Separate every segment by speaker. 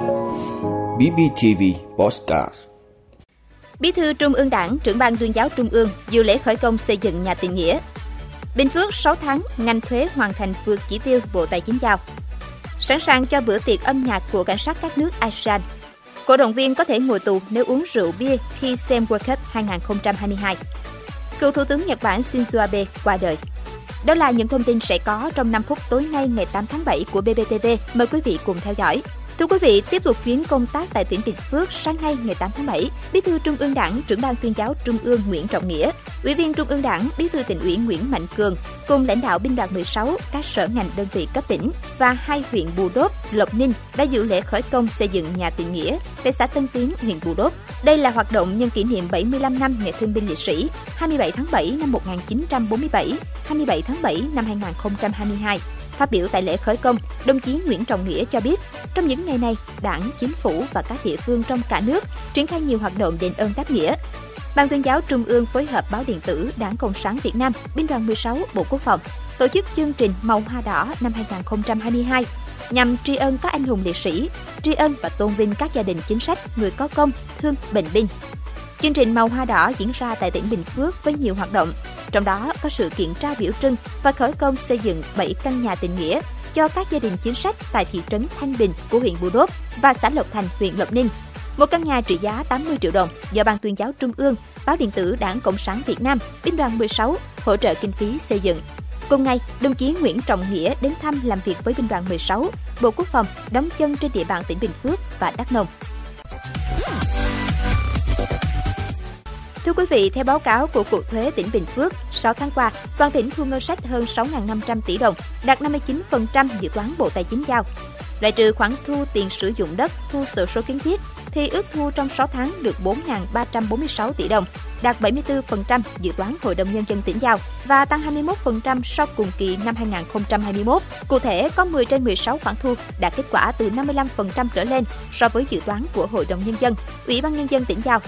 Speaker 1: BBTV Postcard
Speaker 2: Bí thư Trung ương Đảng, trưởng ban tuyên giáo Trung ương dự lễ khởi công xây dựng nhà tình nghĩa. Bình Phước 6 tháng, ngành thuế hoàn thành vượt chỉ tiêu Bộ Tài chính giao. Sẵn sàng cho bữa tiệc âm nhạc của cảnh sát các nước ASEAN. Cổ động viên có thể ngồi tù nếu uống rượu bia khi xem World Cup 2022. Cựu Thủ tướng Nhật Bản Shinzo Abe qua đời. Đó là những thông tin sẽ có trong 5 phút tối nay ngày 8 tháng 7 của BBTV. Mời quý vị cùng theo dõi. Thưa quý vị, tiếp tục chuyến công tác tại tỉnh Bình Phước sáng nay ngày 8 tháng 7, Bí thư Trung ương Đảng, trưởng ban tuyên giáo Trung ương Nguyễn Trọng Nghĩa, Ủy viên Trung ương Đảng, Bí thư tỉnh ủy Nguyễn Mạnh Cường cùng lãnh đạo binh đoàn 16, các sở ngành đơn vị cấp tỉnh và hai huyện Bù Đốp, Lộc Ninh đã dự lễ khởi công xây dựng nhà tình nghĩa tại xã Tân Tiến, huyện Bù Đốp. Đây là hoạt động nhân kỷ niệm 75 năm Ngày Thương binh Liệt sĩ 27 tháng 7 năm 1947, 27 tháng 7 năm 2022. Phát biểu tại lễ khởi công, đồng chí Nguyễn Trọng Nghĩa cho biết, trong những ngày này, Đảng, Chính phủ và các địa phương trong cả nước triển khai nhiều hoạt động đền ơn đáp nghĩa. Ban tuyên giáo Trung ương phối hợp báo điện tử Đảng Cộng sản Việt Nam, Binh đoàn 16, Bộ Quốc phòng tổ chức chương trình Màu Hoa Đỏ năm 2022 nhằm tri ân các anh hùng liệt sĩ, tri ân và tôn vinh các gia đình chính sách, người có công, thương, bệnh binh. Chương trình Màu Hoa Đỏ diễn ra tại tỉnh Bình Phước với nhiều hoạt động, trong đó có sự kiện trao biểu trưng và khởi công xây dựng 7 căn nhà tình nghĩa cho các gia đình chính sách tại thị trấn Thanh Bình của huyện Bù Đốp và xã Lộc Thành, huyện Lộc Ninh. Một căn nhà trị giá 80 triệu đồng do Ban tuyên giáo Trung ương, Báo điện tử Đảng Cộng sản Việt Nam, Binh đoàn 16 hỗ trợ kinh phí xây dựng. Cùng ngày, đồng chí Nguyễn Trọng Nghĩa đến thăm làm việc với binh đoàn 16, Bộ Quốc phòng đóng chân trên địa bàn tỉnh Bình Phước và Đắk Nông. Thưa quý vị, theo báo cáo của Cục Thuế tỉnh Bình Phước, 6 tháng qua, toàn tỉnh thu ngân sách hơn 6.500 tỷ đồng, đạt 59% dự toán Bộ Tài chính giao. Loại trừ khoản thu tiền sử dụng đất, thu sổ số kiến thiết, thì ước thu trong 6 tháng được 4.346 tỷ đồng, đạt 74% dự toán Hội đồng Nhân dân tỉnh giao và tăng 21% so cùng kỳ năm 2021. Cụ thể, có 10 trên 16 khoản thu đạt kết quả từ 55% trở lên so với dự toán của Hội đồng Nhân dân, Ủy ban Nhân dân tỉnh giao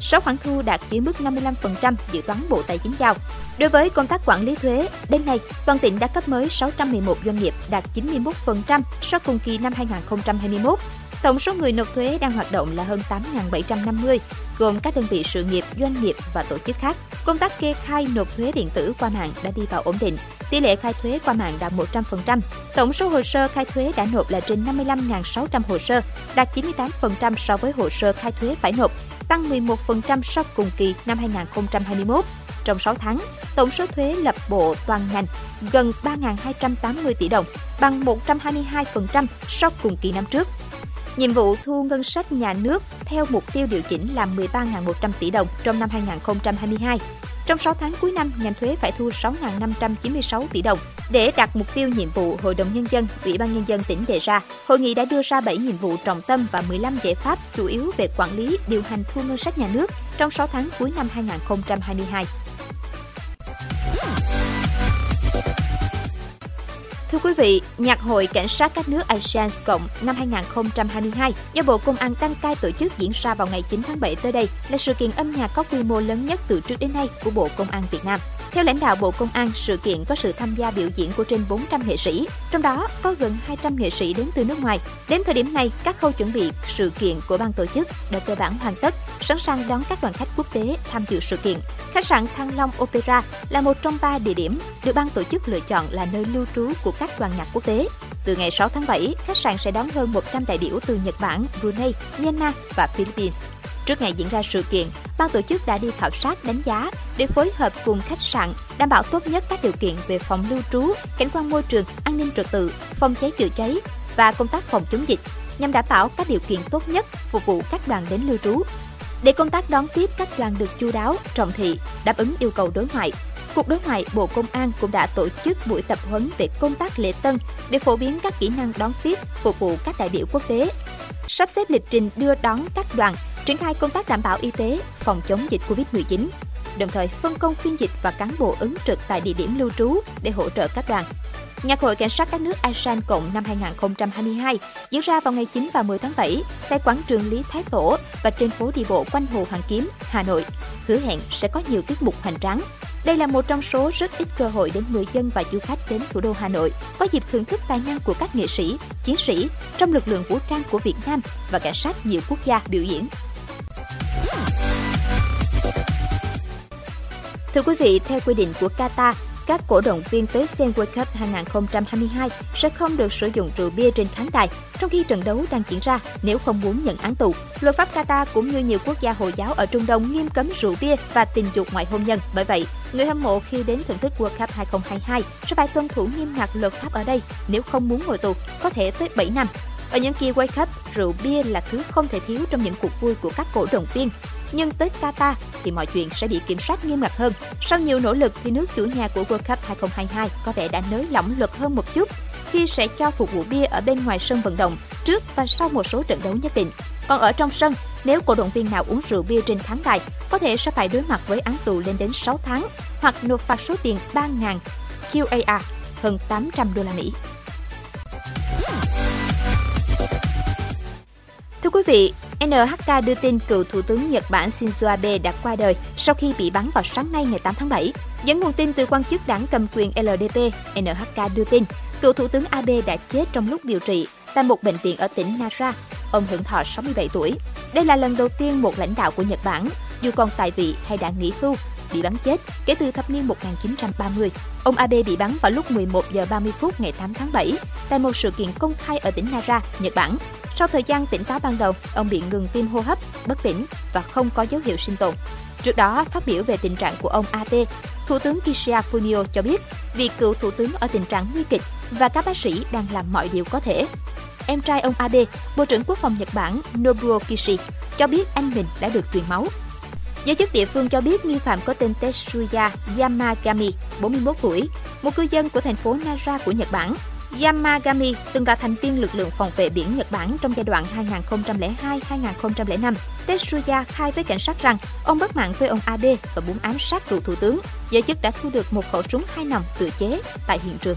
Speaker 2: số khoản thu đạt dưới mức 55% dự toán Bộ Tài chính giao. Đối với công tác quản lý thuế, đến nay, toàn tỉnh đã cấp mới 611 doanh nghiệp đạt 91% so cùng kỳ năm 2021. Tổng số người nộp thuế đang hoạt động là hơn 8.750, gồm các đơn vị sự nghiệp, doanh nghiệp và tổ chức khác. Công tác kê khai nộp thuế điện tử qua mạng đã đi vào ổn định. Tỷ lệ khai thuế qua mạng đạt 100%. Tổng số hồ sơ khai thuế đã nộp là trên 55.600 hồ sơ, đạt 98% so với hồ sơ khai thuế phải nộp, tăng 11% so cùng kỳ năm 2021. Trong 6 tháng, tổng số thuế lập bộ toàn ngành gần 3.280 tỷ đồng, bằng 122% so cùng kỳ năm trước. Nhiệm vụ thu ngân sách nhà nước theo mục tiêu điều chỉnh là 13.100 tỷ đồng trong năm 2022. Trong 6 tháng cuối năm, ngành thuế phải thu 6.596 tỷ đồng. Để đạt mục tiêu nhiệm vụ Hội đồng Nhân dân, Ủy ban Nhân dân tỉnh đề ra, hội nghị đã đưa ra 7 nhiệm vụ trọng tâm và 15 giải pháp chủ yếu về quản lý, điều hành thu ngân sách nhà nước trong 6 tháng cuối năm 2022. Thưa quý vị, Nhạc hội Cảnh sát các nước ASEAN Cộng năm 2022 do Bộ Công an đăng cai tổ chức diễn ra vào ngày 9 tháng 7 tới đây là sự kiện âm nhạc có quy mô lớn nhất từ trước đến nay của Bộ Công an Việt Nam. Theo lãnh đạo Bộ Công an, sự kiện có sự tham gia biểu diễn của trên 400 nghệ sĩ, trong đó có gần 200 nghệ sĩ đến từ nước ngoài. Đến thời điểm này, các khâu chuẩn bị sự kiện của ban tổ chức đã cơ bản hoàn tất, sẵn sàng đón các đoàn khách quốc tế tham dự sự kiện. Khách sạn Thăng Long Opera là một trong ba địa điểm được ban tổ chức lựa chọn là nơi lưu trú của các đoàn nhạc quốc tế. Từ ngày 6 tháng 7, khách sạn sẽ đón hơn 100 đại biểu từ Nhật Bản, Brunei, Myanmar và Philippines. Trước ngày diễn ra sự kiện, ban tổ chức đã đi khảo sát đánh giá để phối hợp cùng khách sạn đảm bảo tốt nhất các điều kiện về phòng lưu trú, cảnh quan môi trường, an ninh trật tự, phòng cháy chữa cháy và công tác phòng chống dịch nhằm đảm bảo các điều kiện tốt nhất phục vụ các đoàn đến lưu trú. Để công tác đón tiếp các đoàn được chu đáo, trọng thị, đáp ứng yêu cầu đối ngoại, Cục Đối ngoại Bộ Công an cũng đã tổ chức buổi tập huấn về công tác lễ tân để phổ biến các kỹ năng đón tiếp, phục vụ các đại biểu quốc tế. Sắp xếp lịch trình đưa đón các đoàn, triển khai công tác đảm bảo y tế, phòng chống dịch Covid-19, đồng thời phân công phiên dịch và cán bộ ứng trực tại địa điểm lưu trú để hỗ trợ các đoàn. Nhạc hội Cảnh sát các nước ASEAN Cộng năm 2022 diễn ra vào ngày 9 và 10 tháng 7 tại quảng trường Lý Thái Tổ và trên phố đi bộ quanh Hồ Hoàn Kiếm, Hà Nội. Hứa hẹn sẽ có nhiều tiết mục hoành tráng. Đây là một trong số rất ít cơ hội đến người dân và du khách đến thủ đô Hà Nội có dịp thưởng thức tài năng của các nghệ sĩ, chiến sĩ trong lực lượng vũ trang của Việt Nam và cảnh sát nhiều quốc gia biểu diễn. Thưa quý vị, theo quy định của Qatar, các cổ động viên tới xem World Cup 2022 sẽ không được sử dụng rượu bia trên khán đài trong khi trận đấu đang diễn ra nếu không muốn nhận án tù. Luật pháp Qatar cũng như nhiều quốc gia Hồi giáo ở Trung Đông nghiêm cấm rượu bia và tình dục ngoại hôn nhân. Bởi vậy, người hâm mộ khi đến thưởng thức World Cup 2022 sẽ phải tuân thủ nghiêm ngặt luật pháp ở đây nếu không muốn ngồi tù, có thể tới 7 năm. Ở những kỳ World Cup, rượu bia là thứ không thể thiếu trong những cuộc vui của các cổ động viên. Nhưng tới Qatar thì mọi chuyện sẽ bị kiểm soát nghiêm ngặt hơn. Sau nhiều nỗ lực thì nước chủ nhà của World Cup 2022 có vẻ đã nới lỏng luật hơn một chút khi sẽ cho phục vụ bia ở bên ngoài sân vận động trước và sau một số trận đấu nhất định. Còn ở trong sân, nếu cổ động viên nào uống rượu bia trên khán đài, có thể sẽ phải đối mặt với án tù lên đến 6 tháng hoặc nộp phạt số tiền 3.000 QAR, hơn 800 đô la Mỹ. Thưa quý vị, NHK đưa tin cựu Thủ tướng Nhật Bản Shinzo Abe đã qua đời sau khi bị bắn vào sáng nay ngày 8 tháng 7. Dẫn nguồn tin từ quan chức đảng cầm quyền LDP, NHK đưa tin cựu Thủ tướng Abe đã chết trong lúc điều trị tại một bệnh viện ở tỉnh Nara. Ông hưởng thọ 67 tuổi. Đây là lần đầu tiên một lãnh đạo của Nhật Bản, dù còn tại vị hay đã nghỉ hưu, bị bắn chết kể từ thập niên 1930. Ông Abe bị bắn vào lúc 11 giờ 30 phút ngày 8 tháng 7 tại một sự kiện công khai ở tỉnh Nara, Nhật Bản. Sau thời gian tỉnh táo ban đầu, ông bị ngừng tim hô hấp, bất tỉnh và không có dấu hiệu sinh tồn. Trước đó, phát biểu về tình trạng của ông Abe, Thủ tướng Kishida Fumio cho biết vị cựu thủ tướng ở tình trạng nguy kịch và các bác sĩ đang làm mọi điều có thể. Em trai ông Abe, Bộ trưởng Quốc phòng Nhật Bản Nobuo Kishi, cho biết anh mình đã được truyền máu. Giới chức địa phương cho biết nghi phạm có tên Tetsuya Yamagami, 41 tuổi, một cư dân của thành phố Nara của Nhật Bản, Yamagami từng là thành viên lực lượng phòng vệ biển Nhật Bản trong giai đoạn 2002-2005. Tetsuya khai với cảnh sát rằng ông bất mãn với ông Abe và muốn ám sát cựu thủ tướng. Giới chức đã thu được một khẩu súng hai nòng tự chế tại hiện trường.